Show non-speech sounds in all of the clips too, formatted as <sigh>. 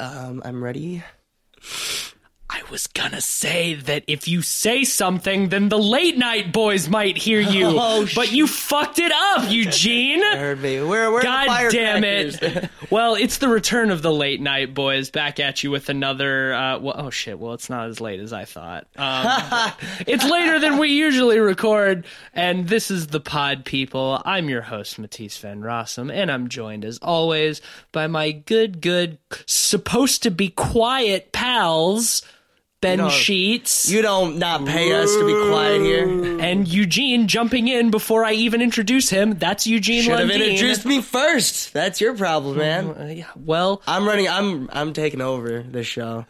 Um, I'm ready. Was gonna say that if you say something, then the late night boys might hear you. <laughs> Oh, but you fucked it up, <laughs> Eugene. Heard me. Where, where God damn it! <laughs> well, it's the return of the late night boys back at you with another. Uh, well, oh shit! Well, it's not as late as I thought. Um, it's later than we usually record, and this is the Pod People. I'm your host Matisse Van Rossum, and I'm joined as always by my good, good, supposed to be quiet pals. Ben know, Sheets you don't not pay us to be quiet here. and Eugene jumping in before I even introduce him. That's Eugene Should have introduced me first. That's your problem, man. Uh, yeah, well, I'm running. I'm I'm taking over this show.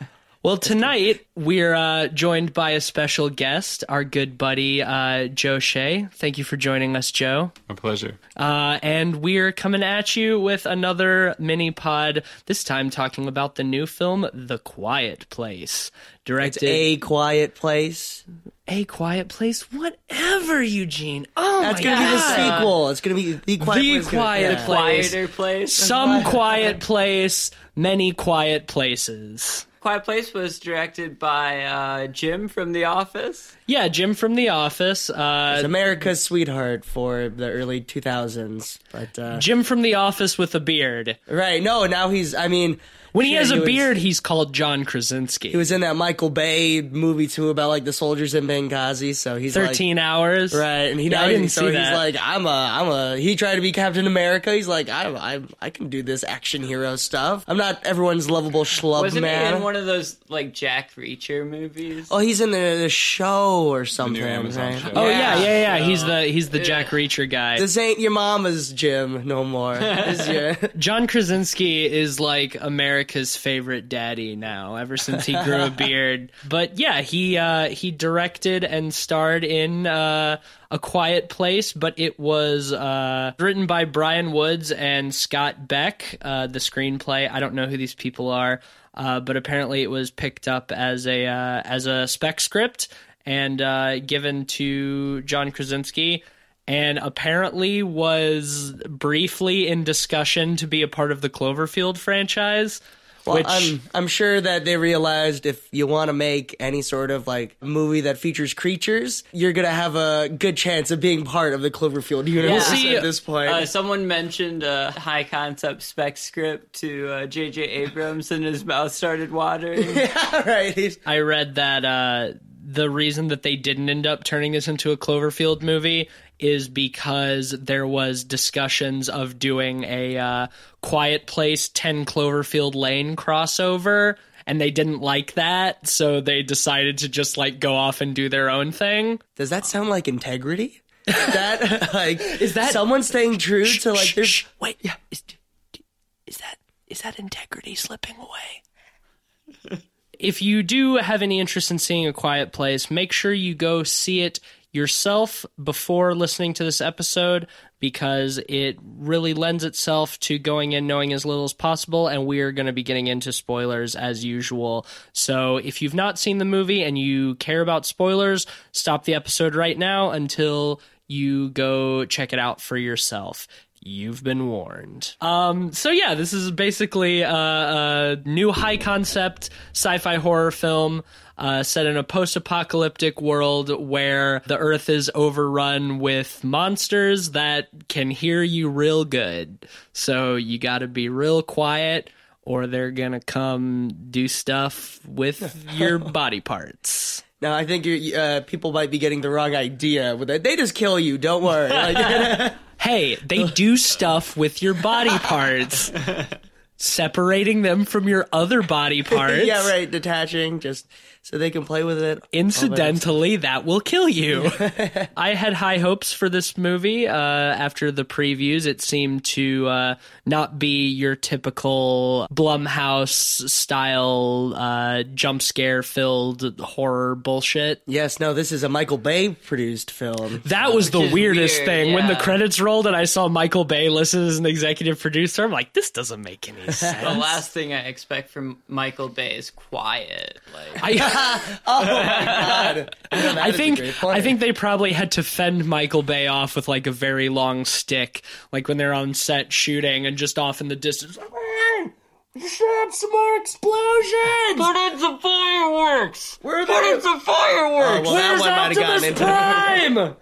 Well, tonight we're uh, joined by a special guest, our good buddy uh, Joe Shea. Thank you for joining us, Joe. My pleasure. Uh, and we're coming at you with another mini pod. This time talking about the new film, The Quiet Place, It's directed a quiet place. A Quiet Place. Whatever, Eugene. Oh That's my gonna be the sequel. It's gonna be the quiet. The place. Gonna- Quiet yeah. Place. Quieter place. Some quiet place, many quiet places. Quiet Place was directed by uh, Jim from The Office. Yeah, Jim from The Office. Uh, America's sweetheart for the early 2000s. But uh, Jim from The Office with a beard. right, no, now he's. I mean, When he sure, has a was- beard, he's called John Krasinski. He was in that Michael Bay movie too about like the soldiers in Benghazi. So he's like, 13 hours. Right, and he Yeah, I didn't so see he's like, I'm a, I'm a. He tried to be Captain America. He's like, I, I, I can do this action hero stuff. I'm not everyone's lovable schlub Wasn't man. he in one of those like Jack Reacher movies? oh, he's in the, the show or something. Amazon right? show. Oh yeah, yeah, yeah. so- He's the he's the Jack Reacher guy. This ain't your mama's Jim no more. Your- <laughs> <laughs> John Krasinski is like America's favorite daddy now, ever since he grew a <laughs> beard. But yeah, he uh, he directed and starred in uh, A Quiet Place, but it was uh, written by Bryan Woods and Scott Beck. Uh, the screenplay, I don't know who these people are, uh, but apparently it was picked up as a uh, as a spec script and uh, given to John Krasinski and apparently was briefly in discussion to be a part of the Cloverfield franchise. Well, which I'm I'm sure that they realized if you want to make any sort of like movie that features creatures, you're gonna have a good chance of being part of the Cloverfield universe see, at this point. Uh, someone mentioned a high concept spec script to uh, J.J. Abrams, and his mouth started watering. <laughs> yeah, right? I read that uh, the reason that they didn't end up turning this into a Cloverfield movie is because there was discussions of doing a uh, Quiet Place 10 Cloverfield Lane crossover. And they didn't like that, so they decided to just like go off and do their own thing. Does that sound like integrity? <laughs> that like is that- someone staying true to like Shh, their shh, wait, yeah, is, is that is that integrity slipping away? <laughs> if you do have any interest in seeing a quiet place, make sure you go see it yourself before listening to this episode because it really lends itself to going in knowing as little as possible and we are going to be getting into spoilers as usual. So if you've not seen the movie and you care about spoilers, stop the episode right now until you go check it out for yourself. You've been warned. Um, so yeah, this is basically a, a new high concept sci-fi horror film uh, set in a post-apocalyptic world where the Earth is overrun with monsters that can hear you real good. So you got to be real quiet, or they're gonna come do stuff with <laughs> your body parts. Now I think you're, uh, people might be getting the wrong idea with it. They just kill you. Don't worry. Like, <laughs> Hey, they do stuff with your body <laughs> parts, separating them from your other body <laughs> parts. yeah, right. Detaching just so they can play with it. Incidentally, that will kill you. <laughs> <laughs> I had high hopes for this movie. Uh, after the previews, it seemed to uh, not be your typical Blumhouse style uh, jump scare filled horror bullshit. Yes, no, this is a Michael Bay produced film. That was the weirdest weird, thing. When the credits rolled and I saw Michael Bay listed as an executive producer, I'm like, this doesn't make any <laughs> sense. the last thing I expect from Michael Bay is quiet. Like, I, <laughs> oh my god! I think I think they probably had to fend Michael Bay off with like a very long stick, like when they're on set shooting and just off in the distance. Like, "Hey, Shut some more explosions! Put in some fireworks. Where are Put they? in some fireworks. Oh, well, that Where's one might have gotten Optimus into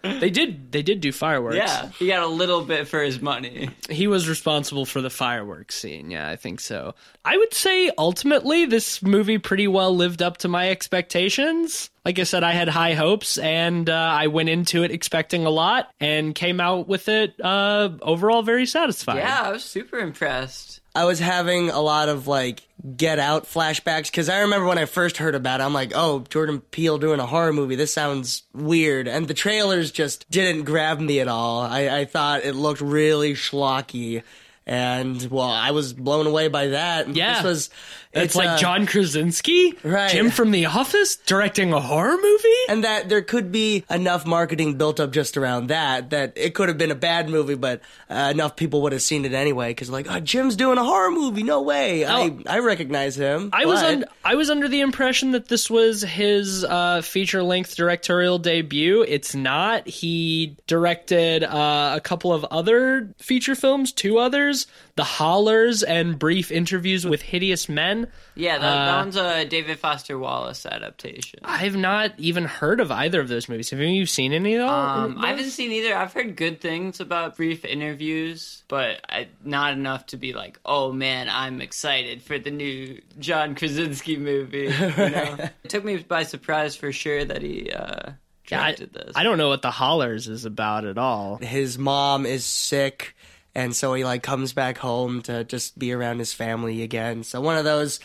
Prime? <laughs> they did. They did do fireworks. yeah, he got a little bit for his money. he was responsible for the fireworks scene. Yeah, I think so. I would say ultimately this movie pretty well lived up to my expectations. Like I said, I had high hopes and uh, I went into it expecting a lot and came out with it uh, overall very satisfied. Yeah, I was super impressed. I was having a lot of like Get Out flashbacks because I remember when I first heard about it, I'm like, oh, Jordan Peele doing a horror movie. This sounds weird. And the trailers just didn't grab me at all. I, I thought it looked really schlocky. And well, I was blown away by that. Yeah. This was, It's, like uh, John Krasinski, Right. Jim from The Office, directing a horror movie. and that there could be enough marketing built up just around that that it could have been a bad movie, but uh, enough people would have seen it anyway. Because like, oh, Jim's doing a horror movie. No way. I I recognize him. I was un- I was under the impression that this was his uh, feature length directorial debut. It's not. He directed uh, a couple of other feature films, two others, The Hollars and Brief Interviews with Hideous Men. Yeah, that, Uh, that one's a David Foster Wallace adaptation. I've not even heard of either of those movies. Have you seen any of them? Um, I haven't seen either. I've heard good things about brief interviews, but I, not enough to be like, oh man, I'm excited for the new John Krasinski movie. You <laughs> know? it took me by surprise for sure that he uh, Yeah, I, directed this. I don't know what The Hollars is about at all. his mom is sick and so he like comes back home to just be around his family again so one of those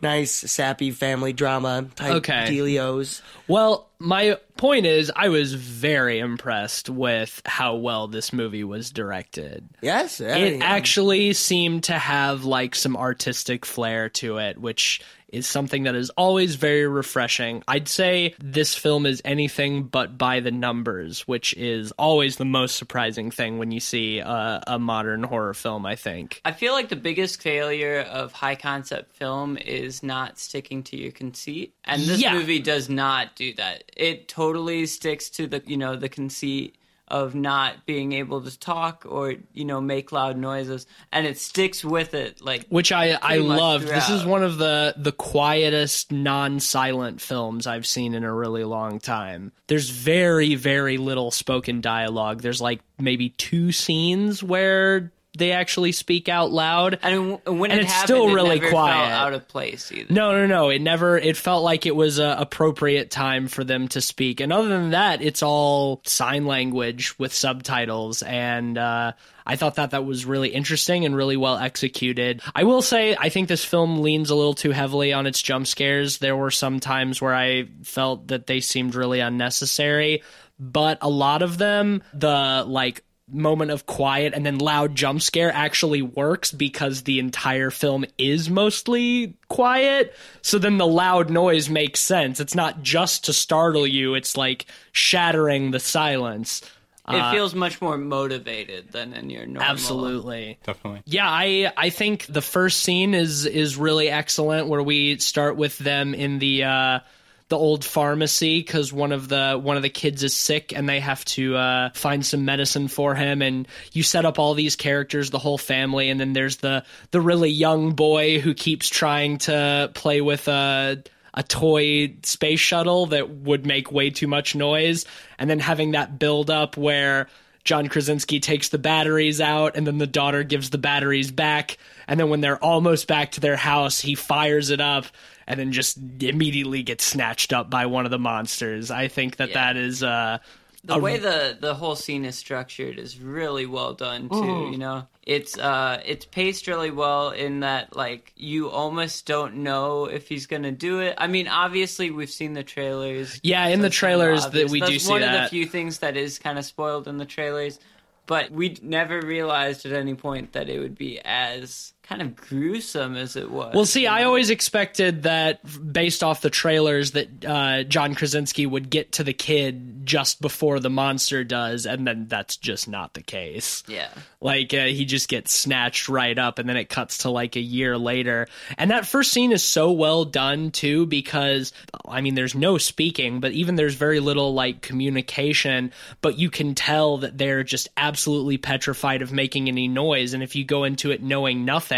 nice sappy family drama type Okay. dealios Well, my point is, I was very impressed with how well this movie was directed. yes I It actually seemed to have like some artistic flair to it, which is something that is always very refreshing. I'd say this film is anything but by the numbers, which is always the most surprising thing when you see a, a modern horror film, I think. I feel like the biggest failure of high concept film is not sticking to your conceit. And this Yeah. movie does not do that. It totally sticks to the, you know, the conceit of not being able to talk or, you know, make loud noises and it sticks with it like which I I love. This is one of the the quietest non-silent films I've seen in a really long time. There's very very little spoken dialogue. There's like maybe two scenes where they actually speak out loud. and when And it it's happened, still it really never quiet. felt out of place either. No, no, no. It never. It felt like it was a appropriate time for them to speak. And other than that, it's all sign language with subtitles. And uh, I thought that that was really interesting and really well executed. I will say, I think this film leans a little too heavily on its jump scares. There were some times where I felt that they seemed really unnecessary, but a lot of them, the like moment of quiet and then loud jump scare actually works because the entire film is mostly quiet. So then the loud noise makes sense. It's not just to startle you, it's like shattering the silence. It feels much more motivated than in your normal. Absolutely. Definitely. Yeah, I I think the first scene is is really excellent where we start with them in the uh the old pharmacy because one of the one of the kids is sick and they have to uh, find some medicine for him. And you set up all these characters the whole family and then there's the the really young boy who keeps trying to play with a a toy space shuttle that would make way too much noise. And then having that build up where John Krasinski takes the batteries out and then the daughter gives the batteries back. And then when they're almost back to their house he fires it up and then just immediately gets snatched up by one of the monsters. I think that Yeah. that is uh the way the the whole scene is structured is really well done too you know? It's uh it's paced really well in that like you almost don't know if he's gonna do it. I mean obviously we've seen the trailers. Yeah, in the trailers that we do That's see one of the few things that is kind of spoiled in the trailers but we never realized at any point that it would be as kind of gruesome as it was. Well, see, I always expected that based off the trailers that uh, John Krasinski would get to the kid just before the monster does, and then that's just not the case. yeah. Like uh, he just gets snatched right up, and then it cuts to like a year later. And that first scene is so well done too, because I mean, there's no speaking, but even there's very little like communication. But you can tell that they're just absolutely petrified of making any noise. And if you go into it knowing nothing,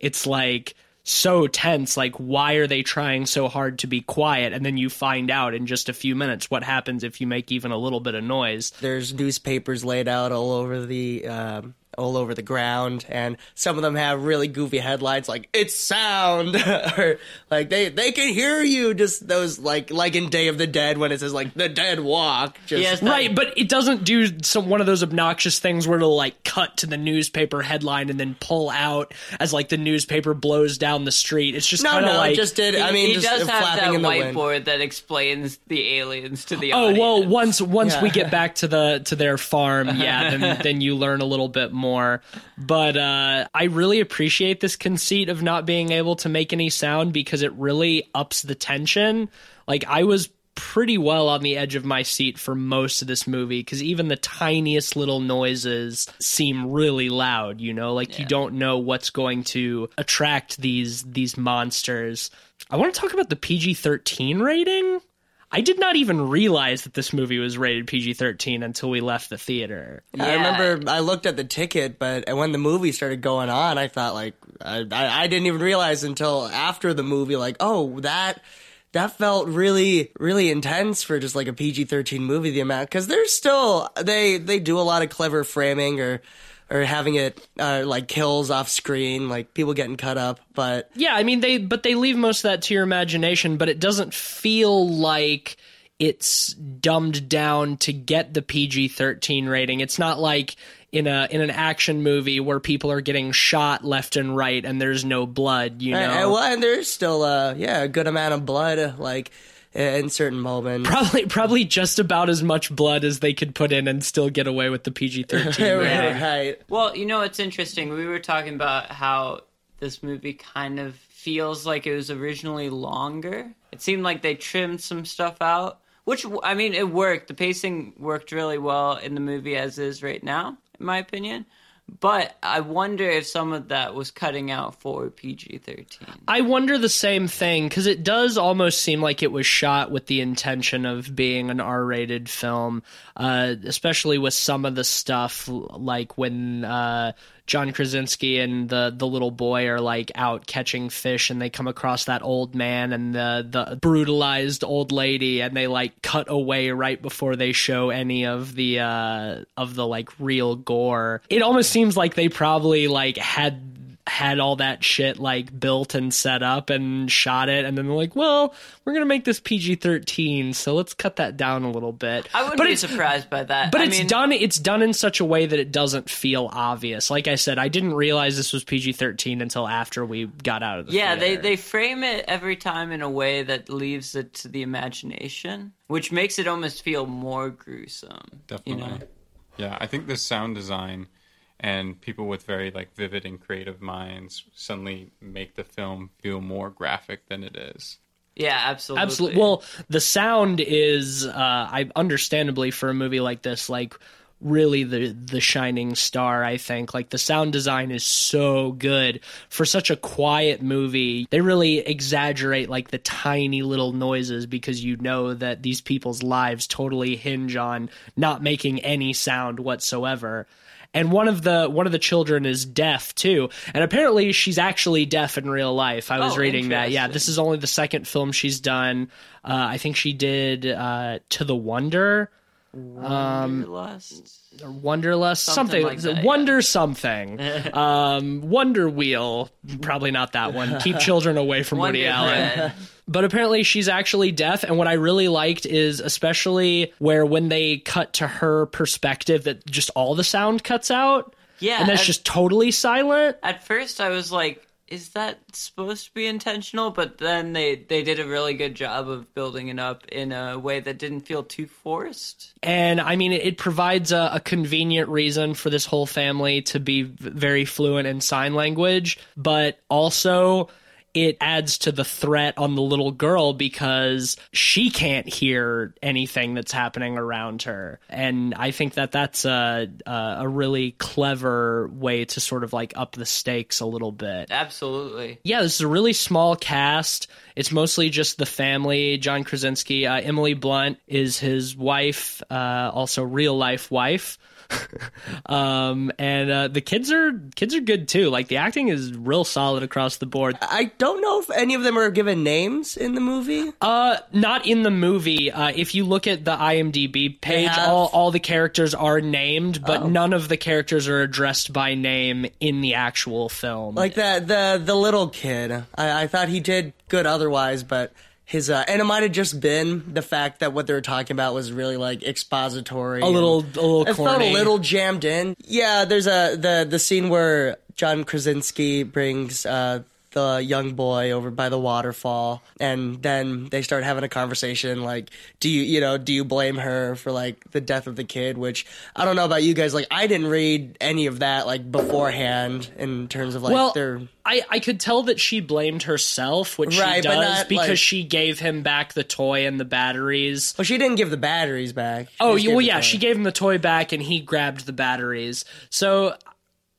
it's like so tense like why are they trying so hard to be quiet? And then you find out in just a few minutes what happens if you make even a little bit of noise. There's newspapers laid out all over the um, all over the ground, and some of them have really goofy headlines like "It's sound," <laughs> or like they they can hear you. Just those like like in Day of the Dead when it says like the dead walk. Just Yes, that- right but it doesn't do some one of those obnoxious things where it'll like cut to the newspaper headline and then pull out as like the newspaper blows down the street it's just no, kind of no, like it just did. I mean, he just does have flapping that in wind. whiteboard that explains the aliens to the Oh audience. well, once once Yeah. we get back to the to their farm, yeah, then <laughs> then you learn a little bit more. But uh, I really appreciate this conceit of not being able to make any sound because it really ups the tension. Like I was pretty well on the edge of my seat for most of this movie because even the tiniest little noises seem really loud. You know, like you don't know what's going to attract these these monsters. I want to talk about the PG thirteen rating. I did not even realize that this movie was rated PG 13 until we left the theater. I remember I looked at the ticket, but when the movie started going on, I thought like I, I, I didn't even realize until after the movie, like oh that that felt really really intense for just like a PG thirteen movie. The amount because there's still they they do a lot of clever framing or or having it uh, like kills off screen, like people getting cut up, but Yeah, I mean they but they leave most of that to your imagination, but it doesn't feel like it's dumbed down to get the PG-13 rating. It's not like in a in an action movie where people are getting shot left and right and there's no blood, you know. and, and, well, and there's still uh yeah a good amount of blood like in certain moments. Probably, probably just about as much blood as they could put in and still get away with the PG thirteen <laughs> rating. right. Well, you know, it's interesting. We were talking about how this movie kind of feels like it was originally longer. It seemed like they trimmed some stuff out, which, I mean, it worked. The pacing worked really well in the movie as is right now, in my opinion. But I wonder if some of that was cutting out for PG 13. I wonder the same thing because it does almost seem like it was shot with the intention of being an R-rated film, uh, especially with some of the stuff like when uh, John Krasinski and the the little boy are like out catching fish and they come across that old man and the the brutalized old lady and they like cut away right before they show any of the uh, of the like real gore. It almost seems like they probably like had had all that shit like built and set up and shot it and then they're like well we're gonna make this pg-13 so let's cut that down a little bit I wouldn't but be it's surprised by that. but I it's mean, done it's done in such a way that it doesn't feel obvious like i said i didn't realize this was pg-13 until after we got out of the Yeah, they, they frame it every time in a way that leaves it to the imagination, which makes it almost feel more gruesome. Definitely. You know? Yeah, I think the sound design and people with very like vivid and creative minds suddenly make the film feel more graphic than it is. Yeah, absolutely. Absolutely. Well, the sound is, uh, I understandably for a movie like this, like really the the shining star. I think like the sound design is so good for such a quiet movie. They really exaggerate like the tiny little noises because you know that these people's lives totally hinge on not making any sound whatsoever and one of the one of the children is deaf too. And apparently she's actually deaf in real life. I was Oh, reading that. Yeah this is only the second film she's done. Uh, i think she did uh, to the wonder. Wanderlust. or Wonderlust, Something something, like that, Wonder something, <laughs> um, Wonder Wheel. Probably not that one. Keep <laughs> children away from Woody Allen. But apparently she's actually deaf, and what I really liked is especially where when they cut to her perspective, that just all the sound cuts out, Yeah, and that's at- just totally silent. At first, I was like, is that supposed to be intentional? But then they they did a really good job of building it up in a way that didn't feel too forced. And I mean, it provides a, a convenient reason for this whole family to be v- very fluent in sign language, but also it adds to the threat on the little girl because she can't hear anything that's happening around her. And I think that that's a, a, a really clever way to sort of like up the stakes a little bit. Absolutely. Yeah, this is a really small cast. It's mostly just the family. John Krasinski, uh, Emily Blunt is his wife, uh, also real life wife. <laughs> um, and uh, the kids are kids are good too. Like the acting is real solid across the board. I don't know if any of them are given names in the movie. Uh, not in the movie. Uh, if you look at the IMDb page, have- all all the characters are named, but none of the characters are addressed by name in the actual film. Like the the the little kid. I, I thought he did good otherwise, but his uh, and it might have just been the fact that what they were talking about was really like expository. a little, a little It felt a little jammed in. Yeah, there's a the the scene where John Krasinski brings uh, the young boy over by the waterfall, and then they start having a conversation. Like, do you you know do you blame her for like the death of the kid? Which I don't know about you guys. Like, I didn't read any of that like beforehand in terms of like well, their. I, I could tell that she blamed herself, which Right, she does not, because like- she gave him back the toy and the batteries. Well, she didn't give the batteries back. She Oh, well, yeah, she gave him the toy back and he grabbed the batteries. So,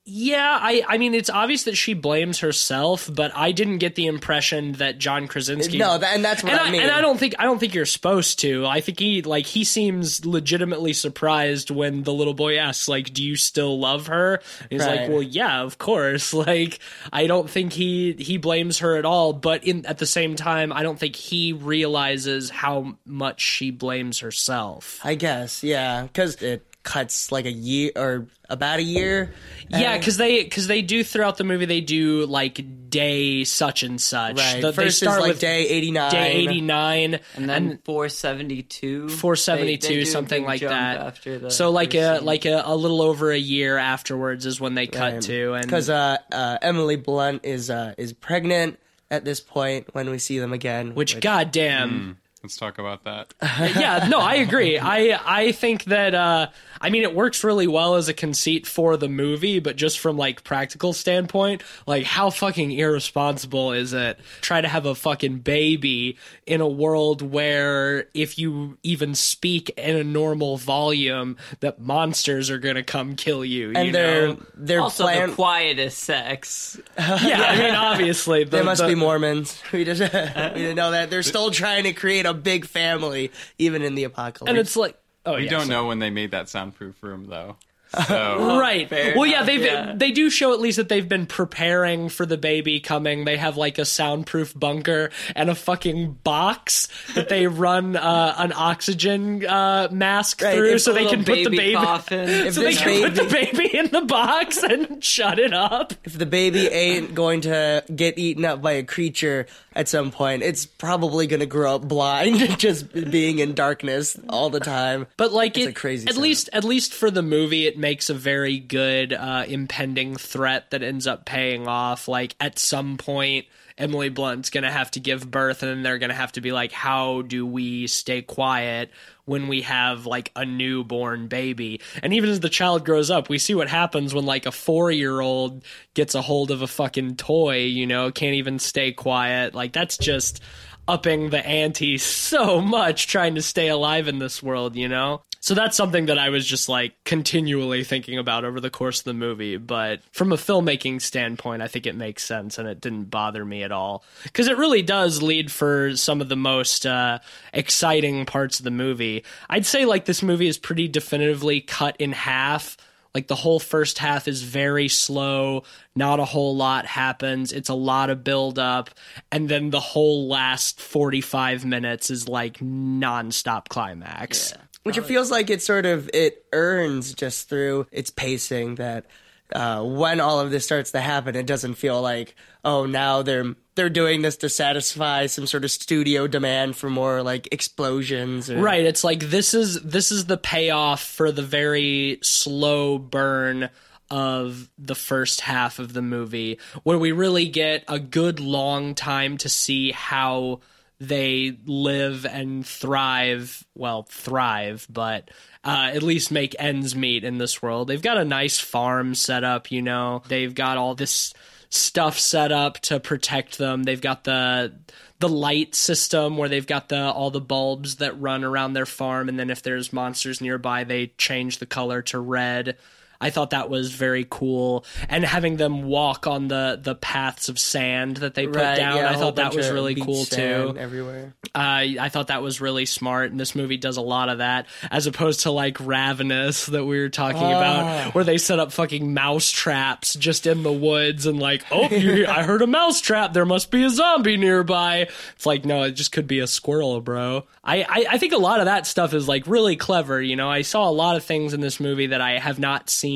yeah, I, I mean, it's obvious that she blames herself, but I didn't get the impression that John Krasinski. No, and that's what and I, I, mean. and I don't think I don't think you're supposed to. I think he like he seems legitimately surprised when the little boy asks like, "Do you still love her?" And he's like, "Well, yeah, of course." <laughs> Like, I don't think he he blames her at all, but in at the same time, I don't think he realizes how much she blames herself. I guess, yeah, because it cuts like a year or about a year. Yeah, because they because they do throughout the movie they do like day such and such. Right. The- they First start is like with day eighty nine. day eighty nine, And then 472. 472 They- they do a something like that. After the so like a scene. like a, a little over a year afterwards is when they cut to and because uh, uh, Emily Blunt is uh, is pregnant at this point when we see them again. which goddamn Let's talk about that. <laughs> yeah no I agree I I think that uh I mean it works really well as a conceit for the movie but just from like practical standpoint like how fucking irresponsible is it try to have a fucking baby in a world where if you even speak in a normal volume that monsters are gonna come kill you and you they're know? they're also plan- the quietest sex. <laughs> yeah, I mean, obviously, the, They must the- be Mormons. <laughs> We just <laughs> we didn't know that they're still trying to create a big family even in the apocalypse. and it's like, oh, We yeah, don't so- know when they made that soundproof room though. So <laughs> right? fair Well, yeah, they've yeah. they do show at least that they've been preparing for the baby coming. They have like a soundproof bunker and a fucking box that they <laughs> run uh, an oxygen uh, mask Right, through, so they can put the baby. coffin. <laughs> So they can put the baby- baby in the box and shut it up. if the baby ain't going to get eaten up by a creature at some point, it's probably going to grow up blind, just being in darkness all the time. But like It's it, a crazy at least at least for the movie, it makes a very good uh, impending threat that ends up paying off. Like at some point, Emily Blunt's gonna have to give birth, and then they're gonna have to be like, "How do we stay quiet?" When we have like a newborn baby. And even as the child grows up, we see what happens when like a four year old gets a hold of a fucking toy, you know, can't even stay quiet. Like that's just upping the ante <laughs> so much trying to stay alive in this world, you know? So that's something that I was just like continually thinking about over the course of the movie. But from a filmmaking standpoint, I think it makes sense and it didn't bother me at all. Because it really does lead for some of the most uh, exciting parts of the movie. I'd say like this movie is pretty definitively cut in half. Like the whole first half is very slow, not a whole lot happens. It's a lot of build up, and then the whole last 45 minutes is like nonstop climax. Which it feels like it sort of it earns just through its pacing that uh, when all of this starts to happen, it doesn't feel like oh now they're they're doing this to satisfy some sort of studio demand for more like explosions. Or, Right, it's like this is this is the payoff for the very slow burn of the first half of the movie, where we really get a good long time to see how they live and thrive. Well, thrive, but uh, at least make ends meet in this world. They've got a nice farm set up, you know. They've got all this stuff set up to protect them. They've got the the light system where they've got the all the bulbs that run around their farm and then if there's monsters nearby they change the color to red. I thought that was very cool, and having them walk on the the paths of sand that they put Right, down, yeah, I thought that was really cool too. Everywhere. Uh, I thought that was really smart, and this movie does a lot of that, as opposed to like Ravenous that we were talking Ah. about, where they set up fucking mouse traps just in the woods and like, oh, <laughs> I heard a mouse trap. There must be a zombie nearby. It's like, no, it just could be a squirrel, bro. I, I, I think a lot of that stuff is like really clever. You know, I saw a lot of things in this movie that I have not seen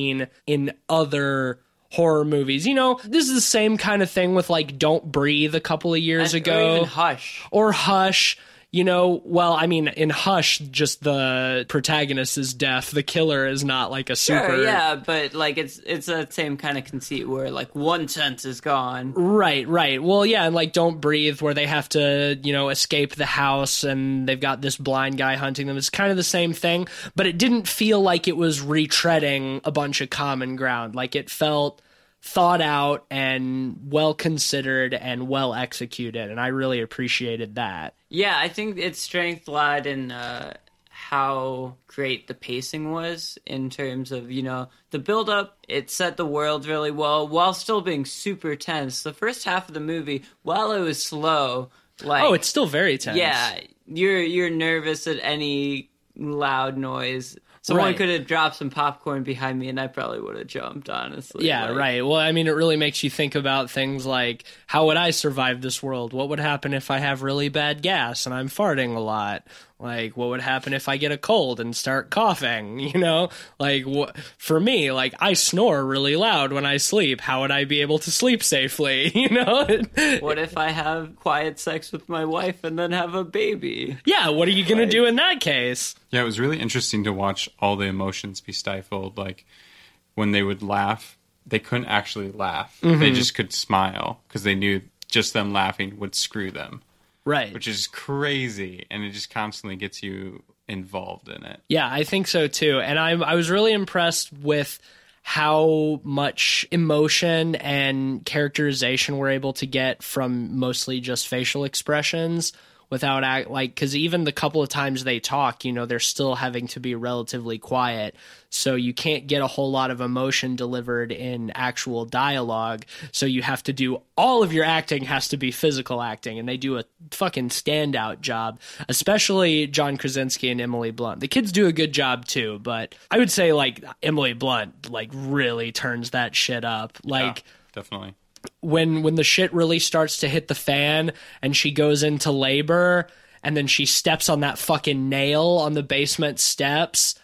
in other horror movies. You know, this is the same kind of thing with like Don't Breathe a couple of years Or ago even Hush. or Hush. You know, well, I mean, in Hush, just the protagonist is deaf. The killer is not like a super. Sure, yeah, but like it's it's that same kind of conceit where like one sense is gone. Right, right. Well, yeah, and like Don't Breathe, where they have to, you know, escape the house and they've got this blind guy hunting them. It's kind of the same thing, but it didn't feel like it was retreading a bunch of common ground. Like it felt thought out and well considered and well executed, and I really appreciated that. Yeah, I think its strength lied in uh, how great the pacing was in terms of you know the build up. It set the world really well while still being super tense. The first half of the movie, while it was slow, like Oh, it's still very tense. yeah, you're you're nervous at any loud noise. Someone Right. could have dropped some popcorn behind me, and I probably would have jumped. Honestly, Yeah, Like, right. Well, I mean, it really makes you think about things like how would I survive this world? What would happen if I have really bad gas and I'm farting a lot? Like, what would happen if I get a cold and start coughing? <laughs> You know, like wh- for me, like I snore really loud when I sleep. How would I be able to sleep safely? <laughs> You know? What if I have quiet sex with my wife and then have a baby? yeah. What are you gonna do in that case? Yeah, it was really interesting to watch all the emotions be stifled. Like when they would laugh, they couldn't actually laugh. Mm-hmm. They just could smile because they knew just them laughing would screw them, Right. which is crazy. And it just constantly gets you involved in it. Yeah, I think so too. And I I was really impressed with how much emotion and characterization we're able to get from mostly just facial expressions without act like cuz even the couple of times they talk, you know, they're still having to be relatively quiet. So you can't get a whole lot of emotion delivered in actual dialogue. So you have to do all of your acting has to be physical acting and they do a fucking standout job, especially John Krasinski and Emily Blunt. The kids do a good job too, but I would say like Emily Blunt like really turns that shit up. Like Yeah, definitely. When when the shit really starts to hit the fan and she goes into labor and then she steps on that fucking nail on the basement steps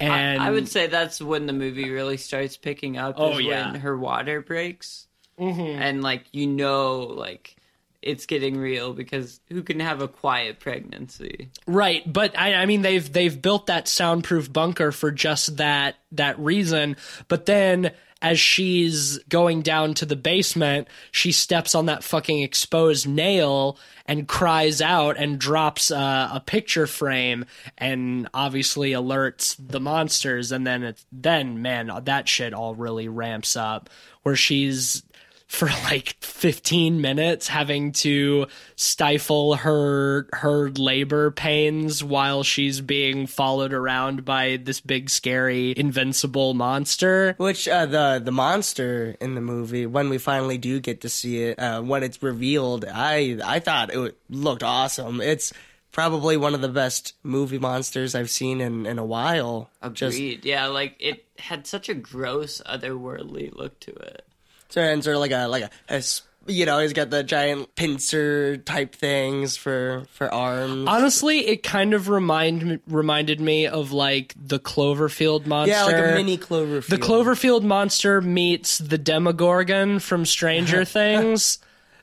and I would say that's when the movie really starts picking up. Oh, is yeah. when her water breaks, mm-hmm. and like you know, like it's getting real because who can have a quiet pregnancy? Right, but I, I mean they've they've built that soundproof bunker for just that that reason. But then as she's going down to the basement, she steps on that fucking exposed nail and cries out and drops uh, a picture frame and obviously alerts the monsters. And then then man that shit all really ramps up where she's for like 15 minutes having to stifle her her labor pains while she's being followed around by this big scary invincible monster Which uh, the the monster in the movie, when we finally do get to see it, uh, when it's revealed, I I thought it looked awesome. It's probably one of the best movie monsters I've seen in, in a while. Just Agreed. yeah, like it had such a gross, otherworldly look to it. So and sort of like a like a, a you know he's got the giant pincer type things for for arms. honestly it kind of remind reminded me of like the cloverfield monster yeah, like a mini Cloverfield. the cloverfield monster meets the demogorgon from stranger <laughs> things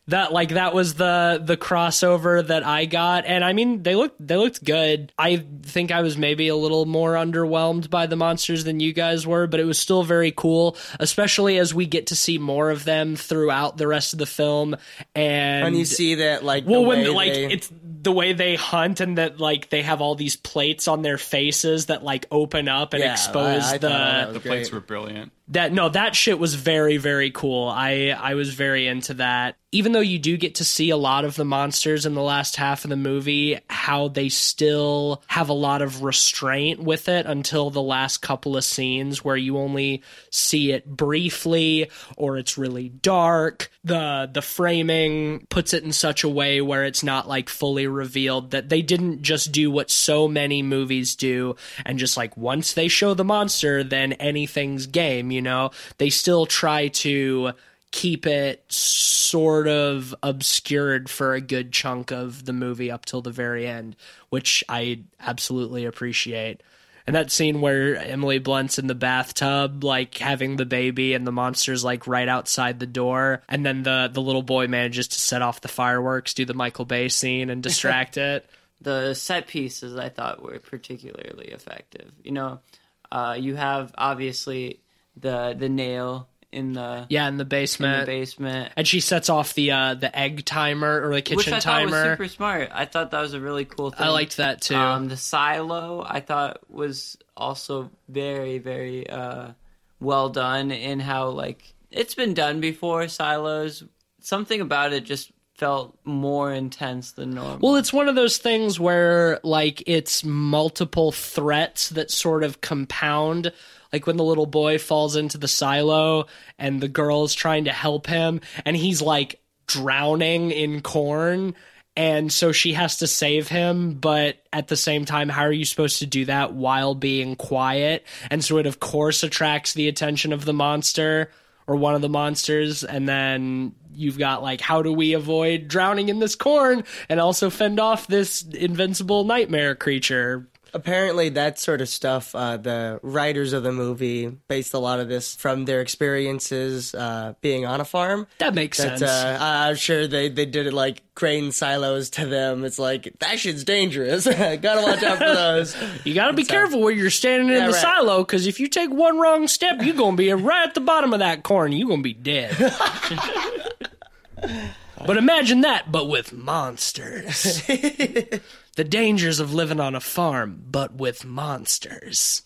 that like that was the the crossover that I got and I mean they looked they looked good. I think I was maybe a little more underwhelmed by the monsters than you guys were, but it was still very cool, especially as we get to see more of them throughout the rest of the film and When you see that, like, well the when way like they- it's the way they hunt and that like they have all these plates on their faces that like open up and Yeah, expose I- I the thought that was The great. plates were brilliant. That no that shit was very very cool. I i was very into that. Even though you do get to see a lot of the monsters in the last half of the movie how they still have a lot of restraint with it until the last couple of scenes where you only see it briefly or it's really dark. The the framing puts it in such a way where it's not like fully revealed that they didn't just do what so many movies do and just like once they show the monster then anything's game you know they still try to keep it sort of obscured for a good chunk of the movie up till the very end which i absolutely appreciate and that scene where Emily Blunt's in the bathtub, like having the baby, and the monster's like right outside the door, and then the the little boy manages to set off the fireworks, do the Michael Bay scene, and distract it. <laughs> the set pieces I thought were particularly effective. You know, uh, you have obviously the the nail in the Yeah, in the basement in the basement, and she sets off the uh, the egg timer or the kitchen which I thought was timer. super smart. I thought that was a really cool thing. I liked that too. Um, the silo I thought was also very very uh, well done in how like it's been done before. Silos, something about it just felt more intense than normal. Well, it's one of those things where like it's multiple threats that sort of compound. Like when the little boy falls into the silo and the girl's trying to help him and he's like drowning in corn and so she has to save him but at the same time how are you supposed to do that while being quiet? And so it of course attracts the attention of the monster or one of the monsters and then you've got like how do we avoid drowning in this corn and also fend off this invincible nightmare creature apparently that sort of stuff uh, the writers of the movie based a lot of this from their experiences uh, being on a farm that makes That's, sense uh, I'm sure they, they did it like grain silos to them. It's like, that shit's dangerous. <laughs> Gotta watch out for those. <laughs> you gotta be careful where you're standing in Yeah, the right. silo because if you take one wrong step you're gonna be right at the bottom of that corn you're gonna be dead <laughs> but imagine that but with monsters the dangers of living on a farm but with monsters.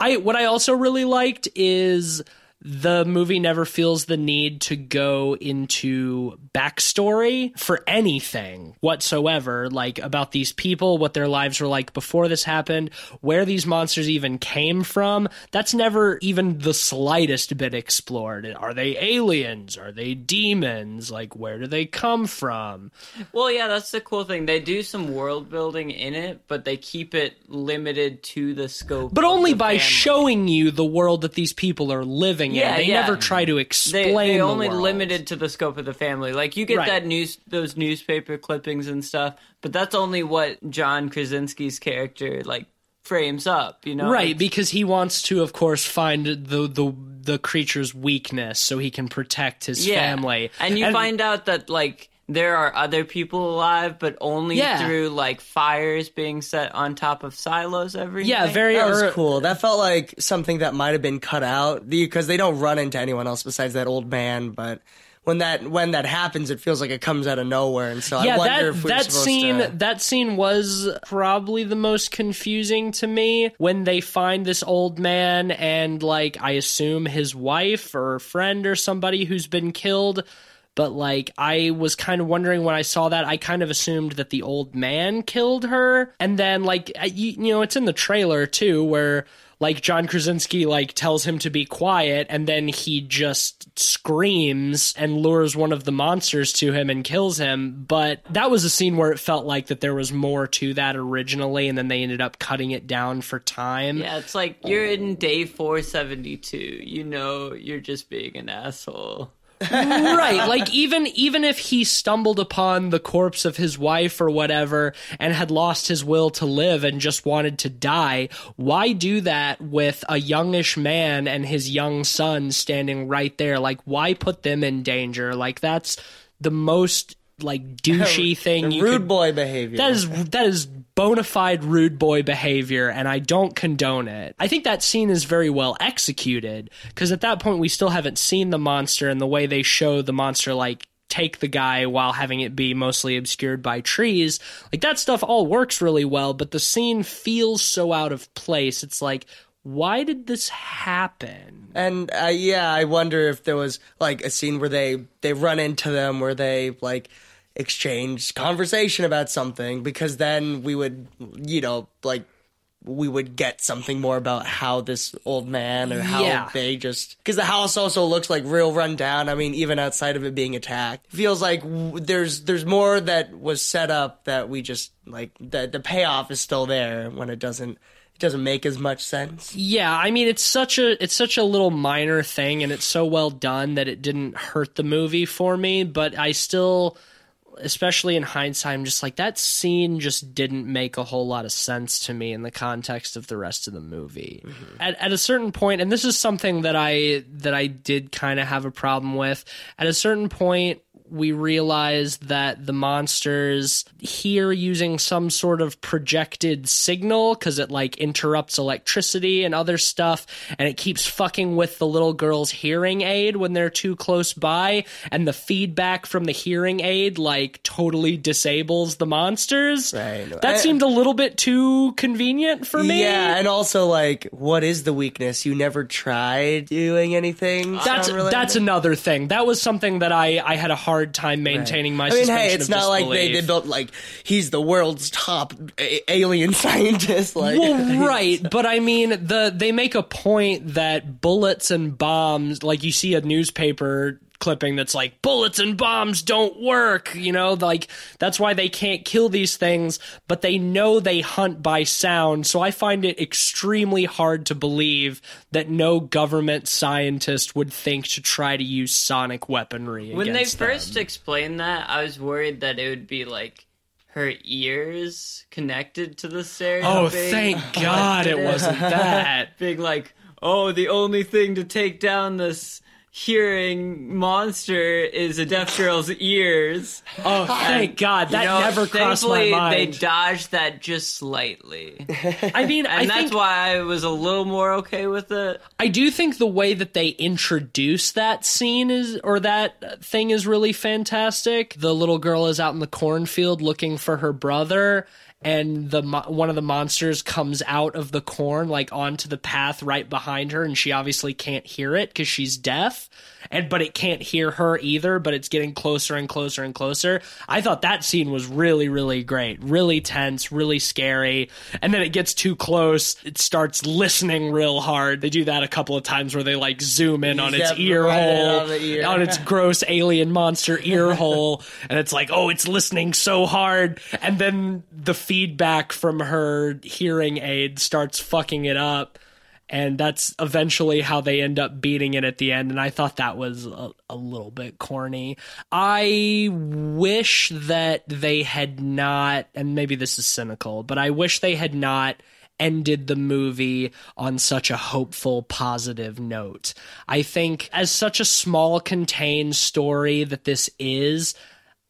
I what i also really liked is the movie never feels the need to go into backstory for anything whatsoever, like about these people, what their lives were like before this happened, where these monsters even came from. That's never even the slightest bit explored. Are they aliens? Are they demons? Like, where do they come from? Well, yeah, that's the cool thing. They do some world building in it, but they keep it limited to the scope. But only by family. showing you the world that these people are living Yeah. They yeah. never try to explain they the only limited to the scope of the family. Like you get Right. that news, those newspaper clippings and stuff, but that's only what John Krasinski's character like frames up. You know, Right, Like, because he wants to, of course, find the the the creature's weakness so he can protect his yeah. family. and you find out that like. There are other people alive, but only Yeah. through like fires being set on top of silos every yeah, night. very That was cool. That felt like something that might have been cut out because they don't run into anyone else besides that old man. But when that when that happens, it feels like it comes out of nowhere. And so yeah, I wonder that if we're that supposed scene to. that scene was probably the most confusing to me when they find this old man and like I assume his wife or friend or somebody who's been killed. But like I was kind of wondering when I saw that, I kind of assumed that the old man killed her, and then like you, you know it's in the trailer too where like John Krasinski like tells him to be quiet and then he just screams and lures one of the monsters to him and kills him but that was a scene where it felt like that there was more to that originally and then they ended up cutting it down for time Yeah, it's like you're in day 472. You know you're just being an asshole. Right like even even if he stumbled upon the corpse of his wife or whatever and had lost his will to live and just wanted to die why do that with a youngish man and his young son standing right there like why put them in danger like that's the most like douchey <laughs> thing rude could boy behavior. that is that is bona fide rude boy behavior, and I don't condone it. I think that scene is very well executed because at that point we still haven't seen the monster, and the way they show the monster like take the guy while having it be mostly obscured by trees, like that stuff all works really well. But the scene feels so out of place. It's like. Why did this happen? And uh, yeah, I wonder if there was like a scene where they they run into them where they like exchange conversation about something because then we would you know like we would get something more about how this old man or how Yeah. they just because the house also looks like real run down. I mean, even outside of it being attacked, feels like w- there's there's more that was set up that we just like the the payoff is still there when it doesn't it doesn't make as much sense. Yeah, I mean it's such a it's such a little minor thing and it's so well done that it didn't hurt the movie for me, but I still especially in hindsight I'm just like that scene just didn't make a whole lot of sense to me in the context of the rest of the movie. Mm-hmm. At at a certain point and this is something that I that I did kind of have a problem with. At a certain point we realize that the monsters hear using some sort of projected signal because it like interrupts electricity and other stuff and it keeps fucking with the little girl's hearing aid when they're too close by and the feedback from the hearing aid like totally disables the monsters Right. that I- seemed a little bit too convenient for me Yeah, and also like, what is the weakness? You never tried doing anything. that's that's another thing. That was something that I I had a hard time maintaining my. I mean, hey, it's not like they, disbelief. they built like he's the world's top a- alien <laughs> scientist. Like, well, <laughs> right, but I mean, the they make a point that bullets and bombs, like you see a newspaper clipping that's like bullets and bombs don't work, you know, like that's why they can't kill these things, but they know they hunt by sound. So I find it extremely hard to believe that no government scientist would think to try to use sonic weaponry. When they against them. first explained that, I was worried that it would be like her ears connected to the stereo. Oh, thank <laughs> God it <laughs> wasn't that. Being like, oh, the only thing to take down this hearing monster is a deaf girl's ears. Oh, thank God. That You know, never crossed my mind. They dodged that just slightly, I mean, I and that's think why I was a little more okay with it. I do think the way that they introduce that scene is or that thing is really fantastic. The little girl is out in the cornfield looking for her brother and the one of the monsters comes out of the corn like onto the path right behind her and she obviously can't hear it cuz she's deaf and but it can't hear her either but it's getting closer and closer and closer. I thought that scene was really really great. Really tense, really scary. And then it gets too close, it starts listening real hard. They do that a couple of times where they like zoom in on its ear right hole on ear. on its <laughs> gross alien monster ear hole and it's like oh it's listening so hard and then the feedback from her hearing aid starts fucking it up and that's eventually how they end up beating it at the end and i thought that was a, a little bit corny i wish that they had not and maybe this is cynical but i wish they had not ended the movie on such a hopeful, positive note. I think, as such a small, contained story that this is,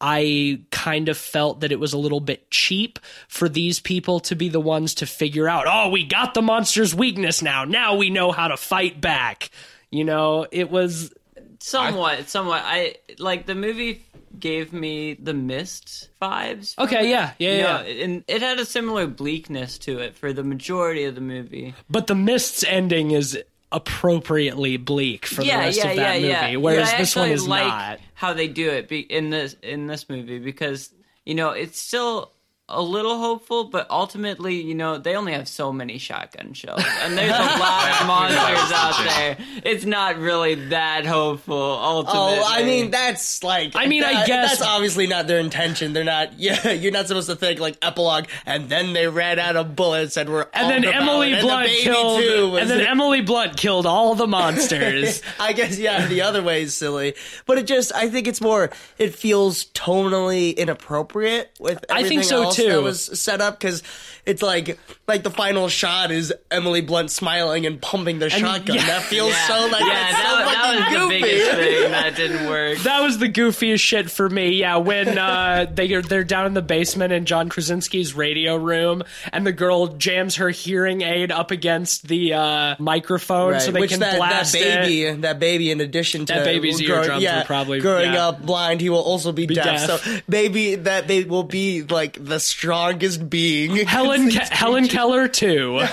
I kind of felt that it was a little bit cheap for these people to be the ones to figure out, oh, we got the monster's weakness now. Now we know how to fight back. You know, it was. Somewhat, somewhat. I like the movie gave me the mist vibes. Okay, yeah, yeah, You yeah. know, and it had a similar bleakness to it for the majority of the movie. But the Mist's ending is appropriately bleak for the rest yeah, of yeah, that movie, yeah. whereas Yeah, this one is like not. How they do it be, in this in this movie because you know it's still a little hopeful, but ultimately, you know, they only have so many shotgun shells, and there's a lot of <laughs> monsters out there. It's not really that hopeful. Ultimately, Oh, I mean that's like. I mean, I guess- that's obviously not their intention. They're not. <laughs> Yeah, you're not supposed to think like epilogue, and then they ran out of bullets and were. And then all Emily devoured, Blunt and the baby killed. too and then it. Emily Blunt killed all the monsters. <laughs> I guess yeah, the other way is silly, but it just I think it's more it feels tonally inappropriate with I think so, else too. that was set up because it's like like the final shot is Emily Blunt smiling and pumping the shotgun. yeah. that feels Yeah, so like yeah, that's so that, that fucking was the goofy. biggest thing that <laughs> didn't work. That was the goofiest shit for me. Yeah, when <laughs> uh, they are they're down in the basement in John Krasinski's radio room, and the girl jams her hearing aid up against the uh, microphone Right, so they which can that, blast that it. baby, that baby, in addition to That baby's growing, eardrums yeah, probably- growing yeah. up blind, he will also be, deaf. deaf. So maybe that they will be like the strongest being. Helen Ke- Helen Keller too. <laughs>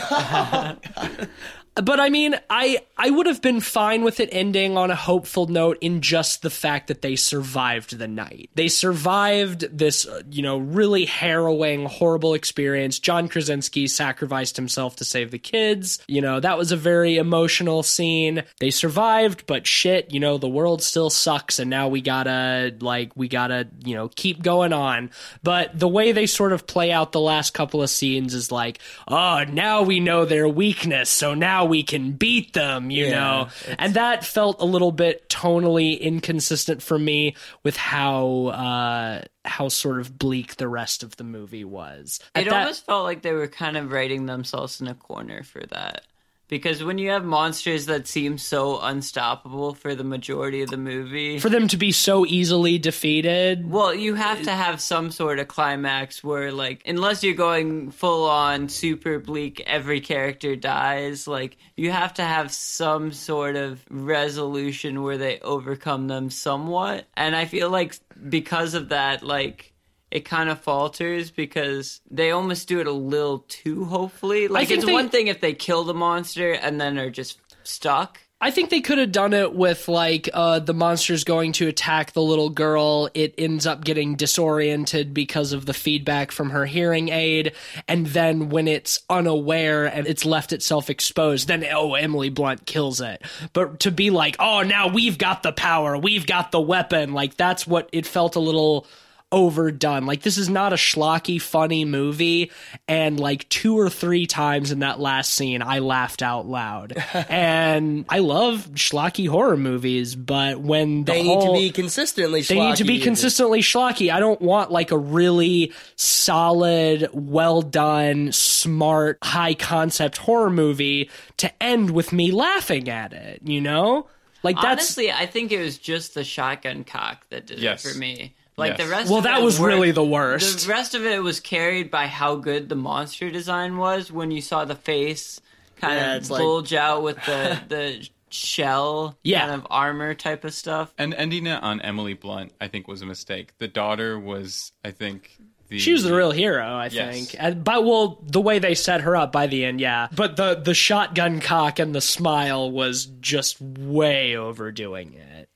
But I mean, I I would have been fine with it ending on a hopeful note in just the fact that they survived the night. They survived this, uh, you know, really harrowing, horrible experience. John Krasinski sacrificed himself to save the kids. You know, that was a very emotional scene. They survived, but shit, you know, the world still sucks and now we gotta, like, we gotta, you know, keep going on. But the way they sort of play out the last couple of scenes is like, oh, now we know their weakness, so now we can beat them, you Yeah, know? And that felt a little bit tonally inconsistent for me with how, uh, how sort of bleak the rest of the movie was. At It that- almost felt like they were kind of writing themselves in a corner for that. Because when you have monsters that seem so unstoppable for the majority of the movie, for them to be so easily defeated. well, you have to have some sort of climax where, like, unless you're going full on super bleak, every character dies, like, you have to have some sort of resolution where they overcome them somewhat. And I feel like because of that, like, it kind of falters because they almost do it a little too hopefully. Like, it's they- one thing if they kill the monster and then are just stuck. I think they could have done it with like uh, the monsters going to attack the little girl. It ends up getting disoriented because of the feedback from her hearing aid, and then when it's unaware and it's left itself exposed, then oh, Emily Blunt kills it. But to be like, oh, now we've got the power, we've got the weapon, like that's what it felt a little overdone. Like this is not a schlocky funny movie and like two or three times in that last scene I laughed out loud. <laughs> and I love schlocky horror movies, but when the They whole need to be consistently. they need to be consistently schlocky. I don't want like a really solid, well done, smart, high concept horror movie to end with me laughing at it, you know? Like that's Honestly, I think it was just the shotgun cock that did Yes. it for me. Like Yes. the rest. Well, of that it was worked- really the worst. The rest of it was carried by how good the monster design was. When you saw the face kind Yeah, of it's like- bulge out with the <laughs> the shell Yeah. kind of armor type of stuff. And ending it on Emily Blunt, I think, was a mistake. The daughter was, I think, She was the real hero, I Yes. think. And, but well, the way they set her up by the end, yeah. But the the shotgun cock and the smile was just way overdoing it.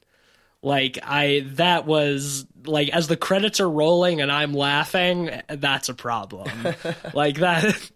Like I that was like as the credits are rolling and I'm laughing, that's a problem. <laughs> like that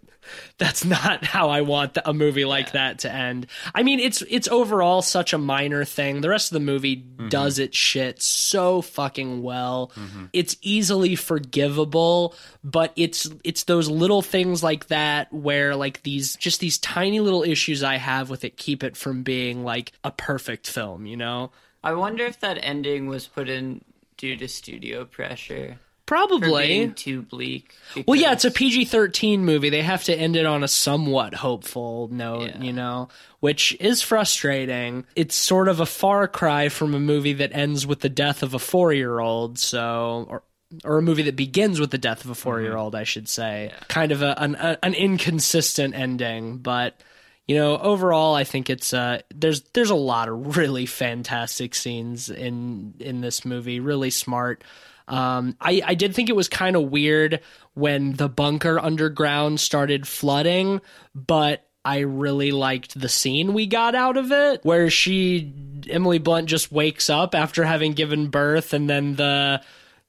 that's not how I want a movie like that to end. I mean, it's it's overall such a minor thing. The rest of the movie mm-hmm. does its shit so fucking well. Mm-hmm. It's easily forgivable, but it's it's those little things like that where like these just these tiny little issues I have with it keep it from being like a perfect film, you know? I wonder if that ending was put in due to studio pressure Probably. too bleak. Well, yeah, it's a PG 13 movie. They have to end it on a somewhat hopeful note, Yeah. you know, which is frustrating. It's sort of a far cry from a movie that ends with the death of a four year old, so. Or, or a movie that begins with the death of a four year old, mm-hmm. I should say. Kind of a, an, a, an inconsistent ending, but. You know, overall, I think it's uh, there's there's a lot of really fantastic scenes in in this movie. Really smart. Um, I, I did think it was kind of weird when the bunker underground started flooding, but I really liked the scene we got out of it where she, Emily Blunt, just wakes up after having given birth, and then the.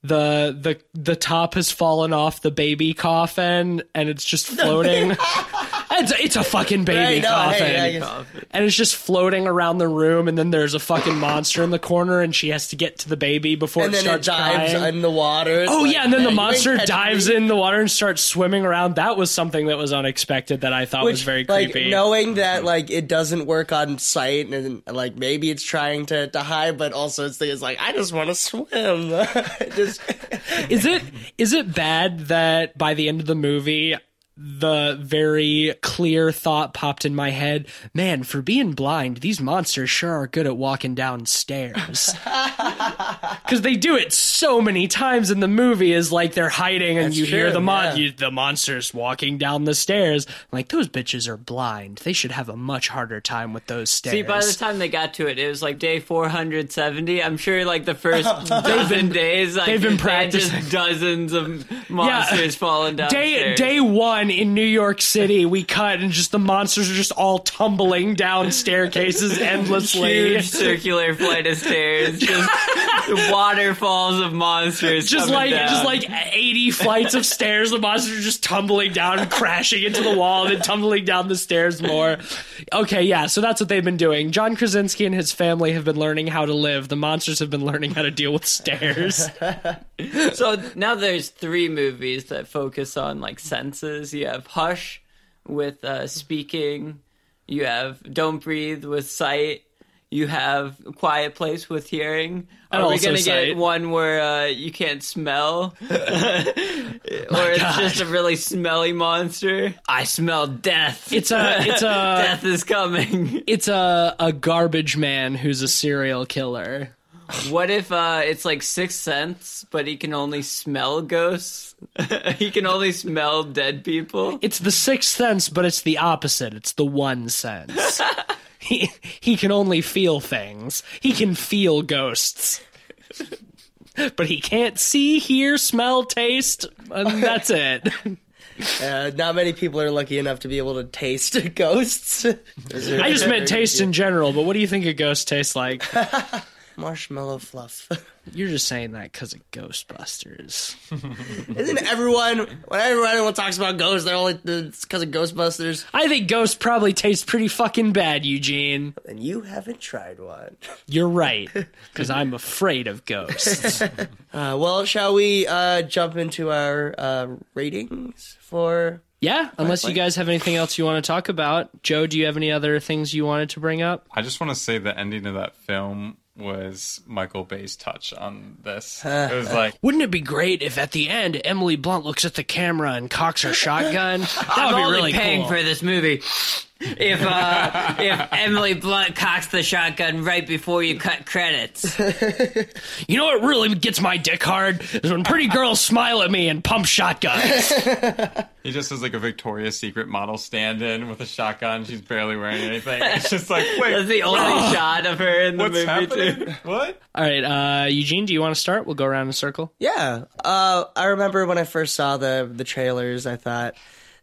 The the the top has fallen off the baby coffin and it's just <laughs> floating. <laughs> it's, a, it's a fucking baby no, coffin hey, I guess- and it's just floating around the room and then there's a fucking monster in the corner and she has to get to the baby before and it then it starts dives crying. in the water. It's Oh like, yeah, and then the "Hey, you monster <laughs> ain't catching dives me." in the water and starts swimming around. That was something that was unexpected that I thought was very like, creepy. knowing that like it doesn't work on sight and like maybe it's trying to, to hide, but also it's, it's like I just want to swim. <laughs> just Is it is it bad that by the end of the movie the very clear thought popped in my head man, for being blind, these monsters sure are good at walking down stairs. <laughs> Because they do it so many times in the movie, is like they're hiding and That's you hear the mon- yeah. you, the monsters walking down the stairs. I'm like, those bitches are blind. They should have a much harder time with those stairs. See, by the time they got to it, it was like day 470. I'm sure, like the first <laughs> dozen days, like, they've been they just practicing. dozens of monsters falling down. Day day one in New York City, we cut and just the monsters are just all tumbling down staircases <laughs> endlessly. Huge circular flight of stairs, <laughs> just waterfalls of monsters. Just like down. just like eighty flights of stairs, the monsters are just tumbling down and crashing into the wall and then tumbling down the stairs more. Okay, yeah, so that's what they've been doing. John Krasinski and his family have been learning how to live. The monsters have been learning how to deal with stairs. <laughs> So now there's three movies that focus on like senses. You have Hush with uh, speaking. You have Don't Breathe with sight. You have Quiet Place with hearing. Are we gonna sight. get one where uh, you can't smell, <laughs> <laughs> or it's just a really smelly monster? I smell death. It's a it's a <laughs> death is coming. it's a a garbage man who's a serial killer. What if uh, it's like Sixth Sense, but he can only smell ghosts? <laughs> he can only smell dead people. It's the sixth sense, but it's the opposite. It's the one sense. <laughs> he he can only feel things. He can feel ghosts. But he can't see, hear, smell, taste, and that's it. <laughs> Uh, not many people are lucky enough to be able to taste ghosts. I just meant taste in general, but what do you think a ghost tastes like? Marshmallow fluff. <laughs> You're just saying that because of Ghostbusters. <laughs> Isn't everyone whenever anyone talks about ghosts, they're only it's because of Ghostbusters? I think ghosts probably taste pretty fucking bad, Eugene. And you haven't tried one. <laughs> You're right, because I'm afraid of ghosts. Uh, well, shall we uh, jump into our uh, ratings for? Yeah, unless you guys have anything else you want to talk about. Joe, do you have any other things you wanted to bring up? I just want to say the ending of that film was Michael Bay's touch on this. <laughs> Uh, it was uh, like Wouldn't it be great if at the end Emily Blunt looks at the camera and cocks her shotgun? <laughs> That I'm would be only really paying cool. for this movie. If uh, if Emily Blunt cocks the shotgun right before you cut credits, <laughs> You know what really gets my dick hard is when pretty girls smile at me and pump shotguns. <laughs> he just has like a Victoria's Secret model stand-in with a shotgun. She's barely wearing anything. It's just like <laughs> wait, that's the only shot of her in the what's movie happening? too. What? All right, uh, Eugene, do you want to start? We'll go around in a circle. Yeah, uh, I remember when I first saw the the trailers, I thought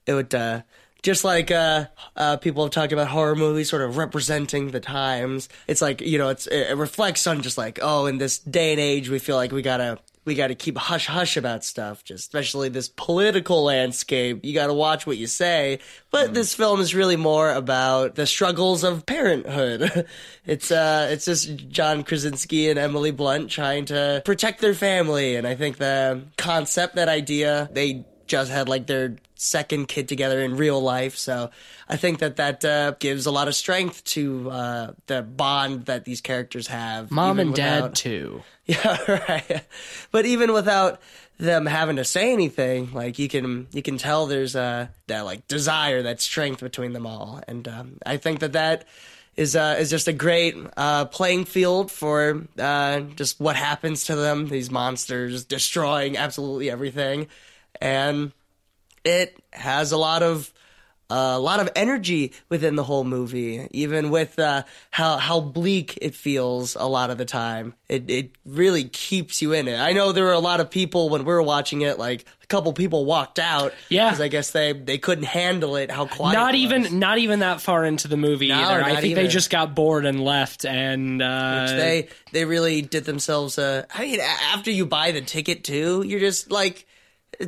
it would uh, just like uh, uh, people have talked about horror movies, sort of representing the times. It's like you know, it's it reflects on just like oh, in this day and age, we feel like we gotta. We got to keep hush hush about stuff, just especially this political landscape. You got to watch what you say. But this film is really more about the struggles of parenthood. <laughs> it's uh, it's just John Krasinski and Emily Blunt trying to protect their family, and I think the concept, that idea, they just had like their second kid together in real life. So I think that that uh, gives a lot of strength to uh, the bond that these characters have. Mom and dad too. <laughs> yeah, right. But even without them having to say anything, like you can you can tell there's a that like desire, that strength between them all, and um, I think that that is uh, is just a great uh, playing field for uh, just what happens to them. These monsters destroying absolutely everything, and it has a lot of a lot of energy within the whole movie, even with uh, how how bleak it feels a lot of the time. It it really keeps you in it. I know there were a lot of people when we were watching it, like a couple people walked out, Yeah. because I guess they they couldn't handle it. How quiet, Not it was. even not even that far into the movie No, either. I think they just got bored and left. And uh, they they really did themselves a. I mean, after you buy the ticket too, you're just like.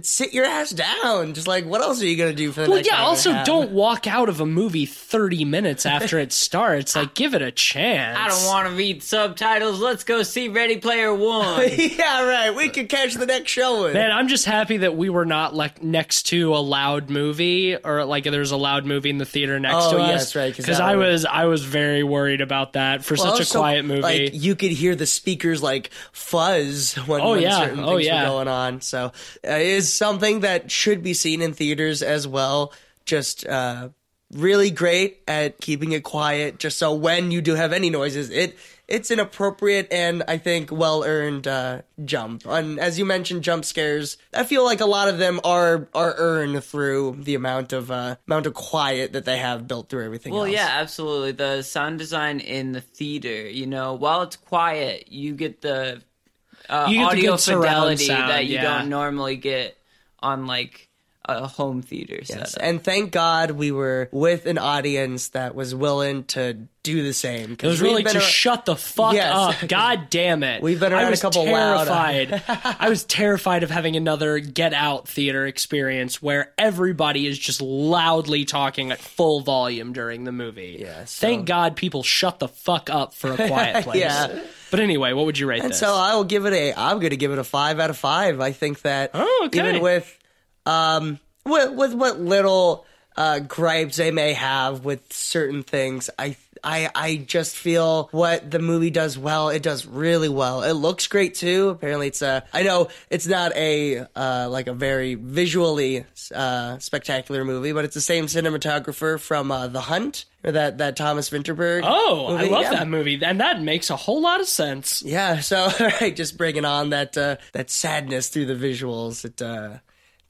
Sit your ass down. Just like, what else are you gonna do for the well, next yeah. hour and a Also, half? don't walk out of a movie thirty minutes after it starts. Like, give it a chance. I don't want to read subtitles. Let's go see Ready Player One. <laughs> yeah, right. We could catch the next showing. Man, I'm just happy that we were not like next to a loud movie or like there's a loud movie in the theater next Oh, to yeah, us. that's right, 'cause Because I was I was very worried about that for Well, such a quiet movie. Like you could hear the speakers like fuzz when, Oh, when yeah. certain Oh, things yeah. were going on. So uh, it, is something that should be seen in theaters as well. Just uh, really great at keeping it quiet, just so when you do have any noises, it it's an appropriate and I think well earned uh, jump. And as you mentioned, jump scares. I feel like a lot of them are are earned through the amount of uh, amount of quiet that they have built through everything. Well, else. yeah, absolutely. The sound design in the theater, you know, while it's quiet, you get the uh, You get the audio good fidelity sound, that you yeah. don't normally get on like a home theater Yes, setup. and thank God we were with an audience that was willing to do the same. It was really to shut the fuck Yes. up. God damn it. We've been I around a was couple loud- terrified. <laughs> I was terrified of having another Get Out theater experience where everybody is just loudly talking at full volume during the movie. Yeah, so- Thank God people shut the fuck up for a quiet <laughs> place. Yeah. But anyway, what would you rate that? And this? so I will give it a. I'm going to give it a five out of five. I think that Oh, okay. even with um with with what little uh gripes they may have with certain things, I I I just feel what the movie does well. It does really well. It looks great too. Apparently, it's a. I know it's not a uh like a very visually uh spectacular movie, but it's the same cinematographer from uh, The Hunt. Or that, that Thomas Vinterberg. Oh, I love Yeah. that movie, and that makes a whole lot of sense. Yeah, <laughs> so right, just bringing on that uh, that sadness through the visuals. It uh,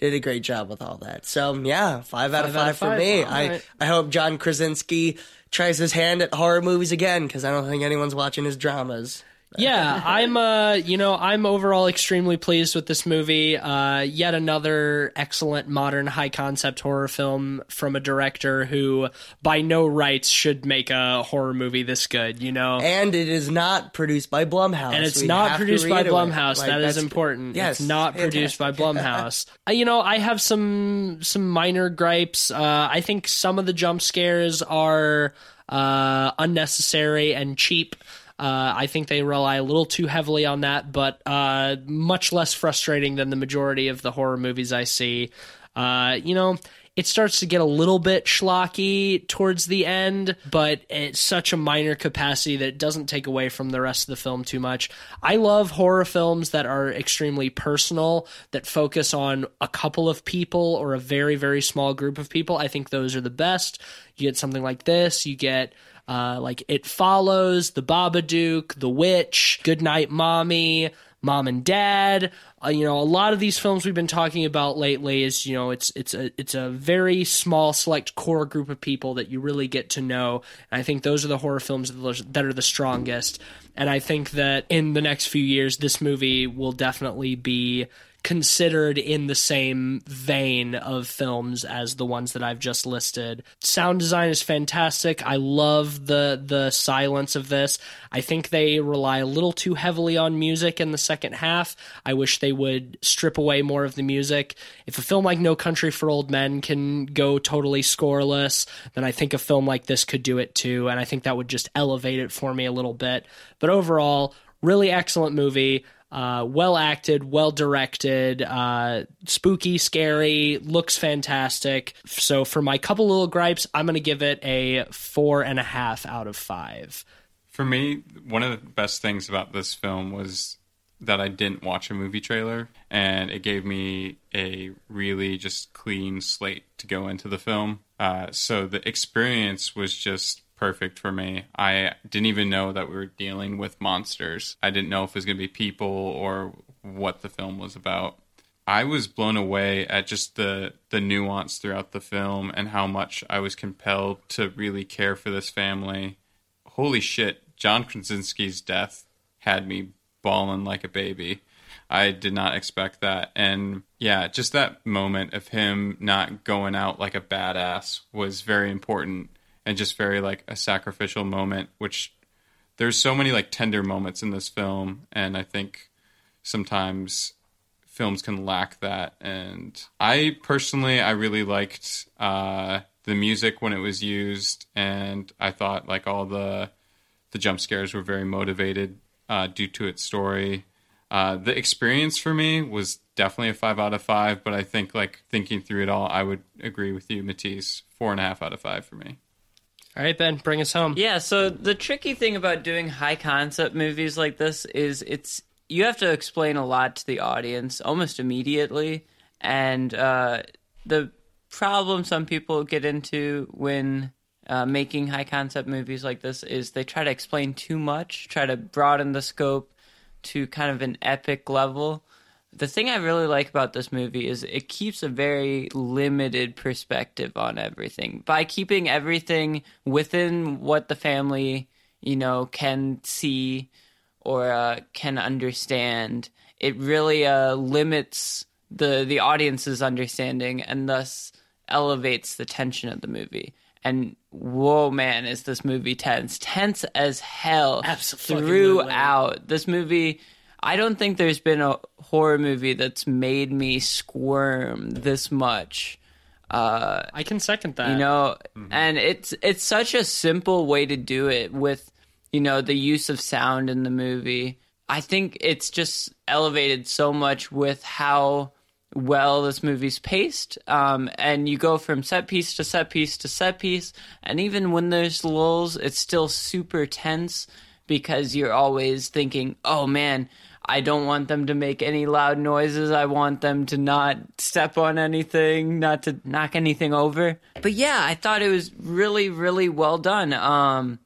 did a great job with all that. So yeah, five out of Five out five of for five, me. all I right. I hope John Krasinski tries his hand at horror movies again because I don't think anyone's watching his dramas. Yeah, <laughs> I'm uh you know, I'm overall extremely pleased with this movie. Uh yet another excellent modern high concept horror film from a director who by no rights should make a horror movie this good, you know. And it is not produced by Blumhouse. and it's We not produced by. Blumhouse. Like, that is important. Yes, it's not produced by. <laughs> Blumhouse. Uh, you know, I have some some minor gripes. Uh, I think some of the jump scares are uh, unnecessary and cheap. Uh, I think they rely a little too heavily on that, but uh, much less frustrating than the majority of the horror movies I see. Uh, you know, it starts to get a little bit schlocky towards the end, but it's such a minor capacity that it doesn't take away from the rest of the film too much. I love horror films that are extremely personal, that focus on a couple of people or a very, very small group of people. I think those are the best. You get something like this, you get uh, like It Follows, The Babadook, The Witch, Goodnight Mommy, Mom and Dad. Uh, you know, a lot of these films we've been talking about lately is you know it's it's a it's a very small select core group of people that you really get to know. And I think those are the horror films that are- that are the strongest. And I think that in the next few years, this movie will definitely be considered in the same vein of films as the ones that I've just listed. Sound design is fantastic. I love the the silence of this. I think they rely a little too heavily on music in the second half. I wish they would strip away more of the music. If a film like No Country for Old Men can go totally scoreless, then I think a film like this could do it too, and I think that would just elevate it for me a little bit. But overall, really excellent movie. Uh, well acted, well directed, uh, spooky, scary, looks fantastic. So for my couple little gripes, I'm going to give it a four and a half out of five. For me, one of the best things about this film was that I didn't watch a movie trailer, and it gave me a really just clean slate to go into the film. Uh, so the experience was just perfect for me. I didn't even know that we were dealing with monsters. I didn't know if it was going to be people or what the film was about. I was blown away at just the the nuance throughout the film and how much I was compelled to really care for this family. Holy shit, John Krasinski's death had me bawling like a baby. I did not expect that. And yeah, just that moment of him not going out like a badass was very important and just very like a sacrificial moment, which there's so many like tender moments in this film. And I think sometimes films can lack that. And I personally, I really liked uh, the music when it was used, and I thought like all the the jump scares were very motivated uh, due to its story. Uh, the experience for me was definitely a five out of five, but I think like thinking through it all, I would agree with you, Matisse. Four and a half out of five for me. All right, Ben, bring us home. Yeah, so the tricky thing about doing high concept movies like this is it's you have to explain a lot to the audience almost immediately. And uh, the problem some people get into when uh, making high concept movies like this is they try to explain too much, try to broaden the scope to kind of an epic level. The thing I really like about this movie is it keeps a very limited perspective on everything. By keeping everything within what the family, you know, can see or uh, can understand, it really uh, limits the the audience's understanding and thus elevates the tension of the movie. And whoa, man, is this movie tense? Tense as hell Absolutely. throughout. This movie, I don't think there's been a horror movie that's made me squirm this much. Uh, I can second that. you know, and it's it's such a simple way to do it with you know the use of sound in the movie. I think it's just elevated so much with how well this movie's paced. Um, and you go from set piece to set piece to set piece, and even when there's lulls, it's still super tense because you're always thinking, "Oh man." I don't want them to make any loud noises. I want them to not step on anything, not to knock anything over. But yeah, I thought it was really, really well done. Um,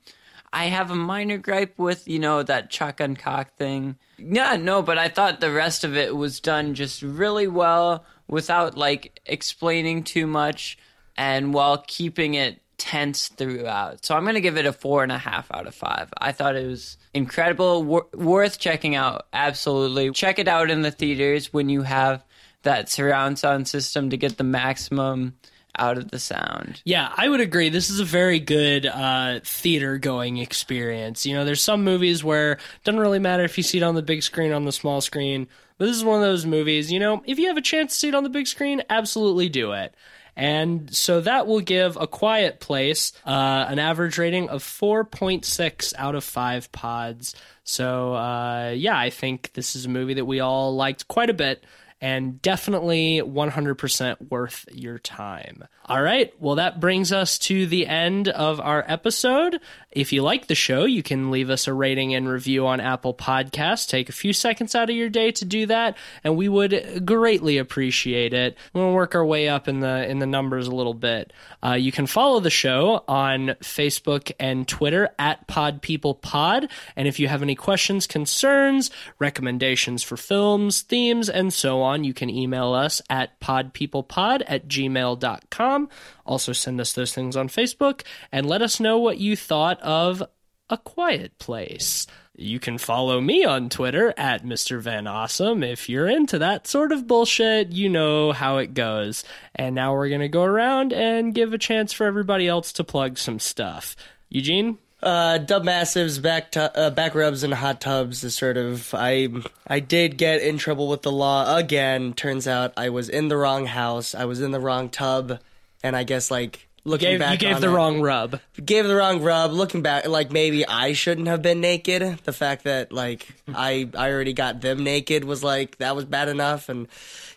I have a minor gripe with, you know, that chuck and cock thing. Yeah, no, but I thought the rest of it was done just really well without like explaining too much and while keeping it tense throughout. So I'm going to give it a four and a half out of five. I thought it was incredible, wor- worth checking out. Absolutely. Check it out in the theaters when you have that surround sound system to get the maximum out of the sound. Yeah, I would agree. This is a very good uh, theater going experience. You know, there's some movies where doesn't really matter if you see it on the big screen or on the small screen, but this is one of those movies, you know, if you have a chance to see it on the big screen, absolutely do it. And so that will give A Quiet Place uh, an average rating of 4.6 out of 5 pods. So, uh, yeah, I think this is a movie that we all liked quite a bit and definitely 100% worth your time. All right, well, that brings us to the end of our episode. If you like the show, you can leave us a rating and review on Apple Podcasts. Take a few seconds out of your day to do that, and we would greatly appreciate it. We'll work our way up in the in the numbers a little bit. Uh, you can follow the show on Facebook and Twitter at Pod People Pod, and if you have any questions, concerns, recommendations for films, themes, and so on, you can email us at podpeoplepod at gmail.com. Also, send us those things on Facebook and let us know what you thought of A Quiet Place. You can follow me on Twitter at Mr. Van Awesome. If you're into that sort of bullshit, you know how it goes. And now we're going to go around and give a chance for everybody else to plug some stuff. Eugene? Uh, dub massives, back tu- uh, back rubs, and hot tubs is sort of. I I did get in trouble with the law again. Turns out I was in the wrong house. I was in the wrong tub, and I guess like looking Gave, back, you gave the wrong rub. gave the wrong rub. Looking back, like maybe I shouldn't have been naked. The fact that like I I already got them naked was like that was bad enough. And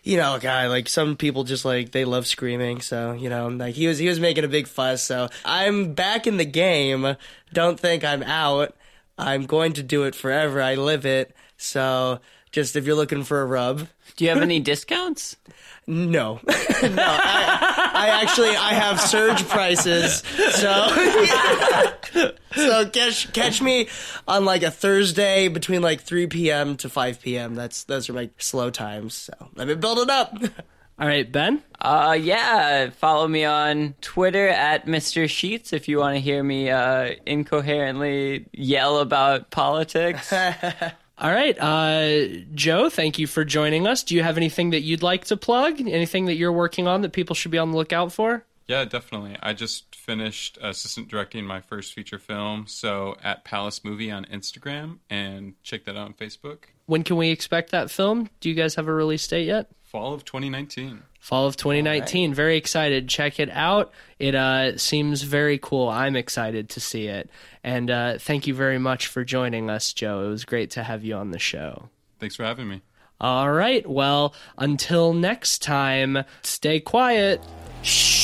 you know, guy, like some people just like they love screaming. So you know, like he was he was making a big fuss. So I'm back in the game. Don't think I'm out. I'm going to do it forever. I live it. So just if you're looking for a rub, Do you have <laughs> any discounts? no, <laughs> no. I, I actually I have surge prices, so <laughs> so catch catch me on like a Thursday between like 3 p.m. to 5 p.m. That's those are my slow times. So let me build it up. All right, Ben? Uh, yeah. Follow me on Twitter at Mr. Sheets if you want to hear me uh, incoherently yell about politics. All right, uh, Joe, thank you for joining us. Do you have anything that you'd like to plug? Anything that you're working on that people should be on the lookout for? Yeah, definitely. I just finished assistant directing my first feature film, so at Palace Movie on Instagram, and check that out on Facebook. When can we expect that film? Do you guys have a release date yet? Fall of 2019. Fall of 2019. Very excited. Check it out. It uh, seems very cool. I'm excited to see it. And uh, thank you very much for joining us, Joe. It was great to have you on the show. Thanks for having me. All right. Well, until next time, stay quiet. Shh.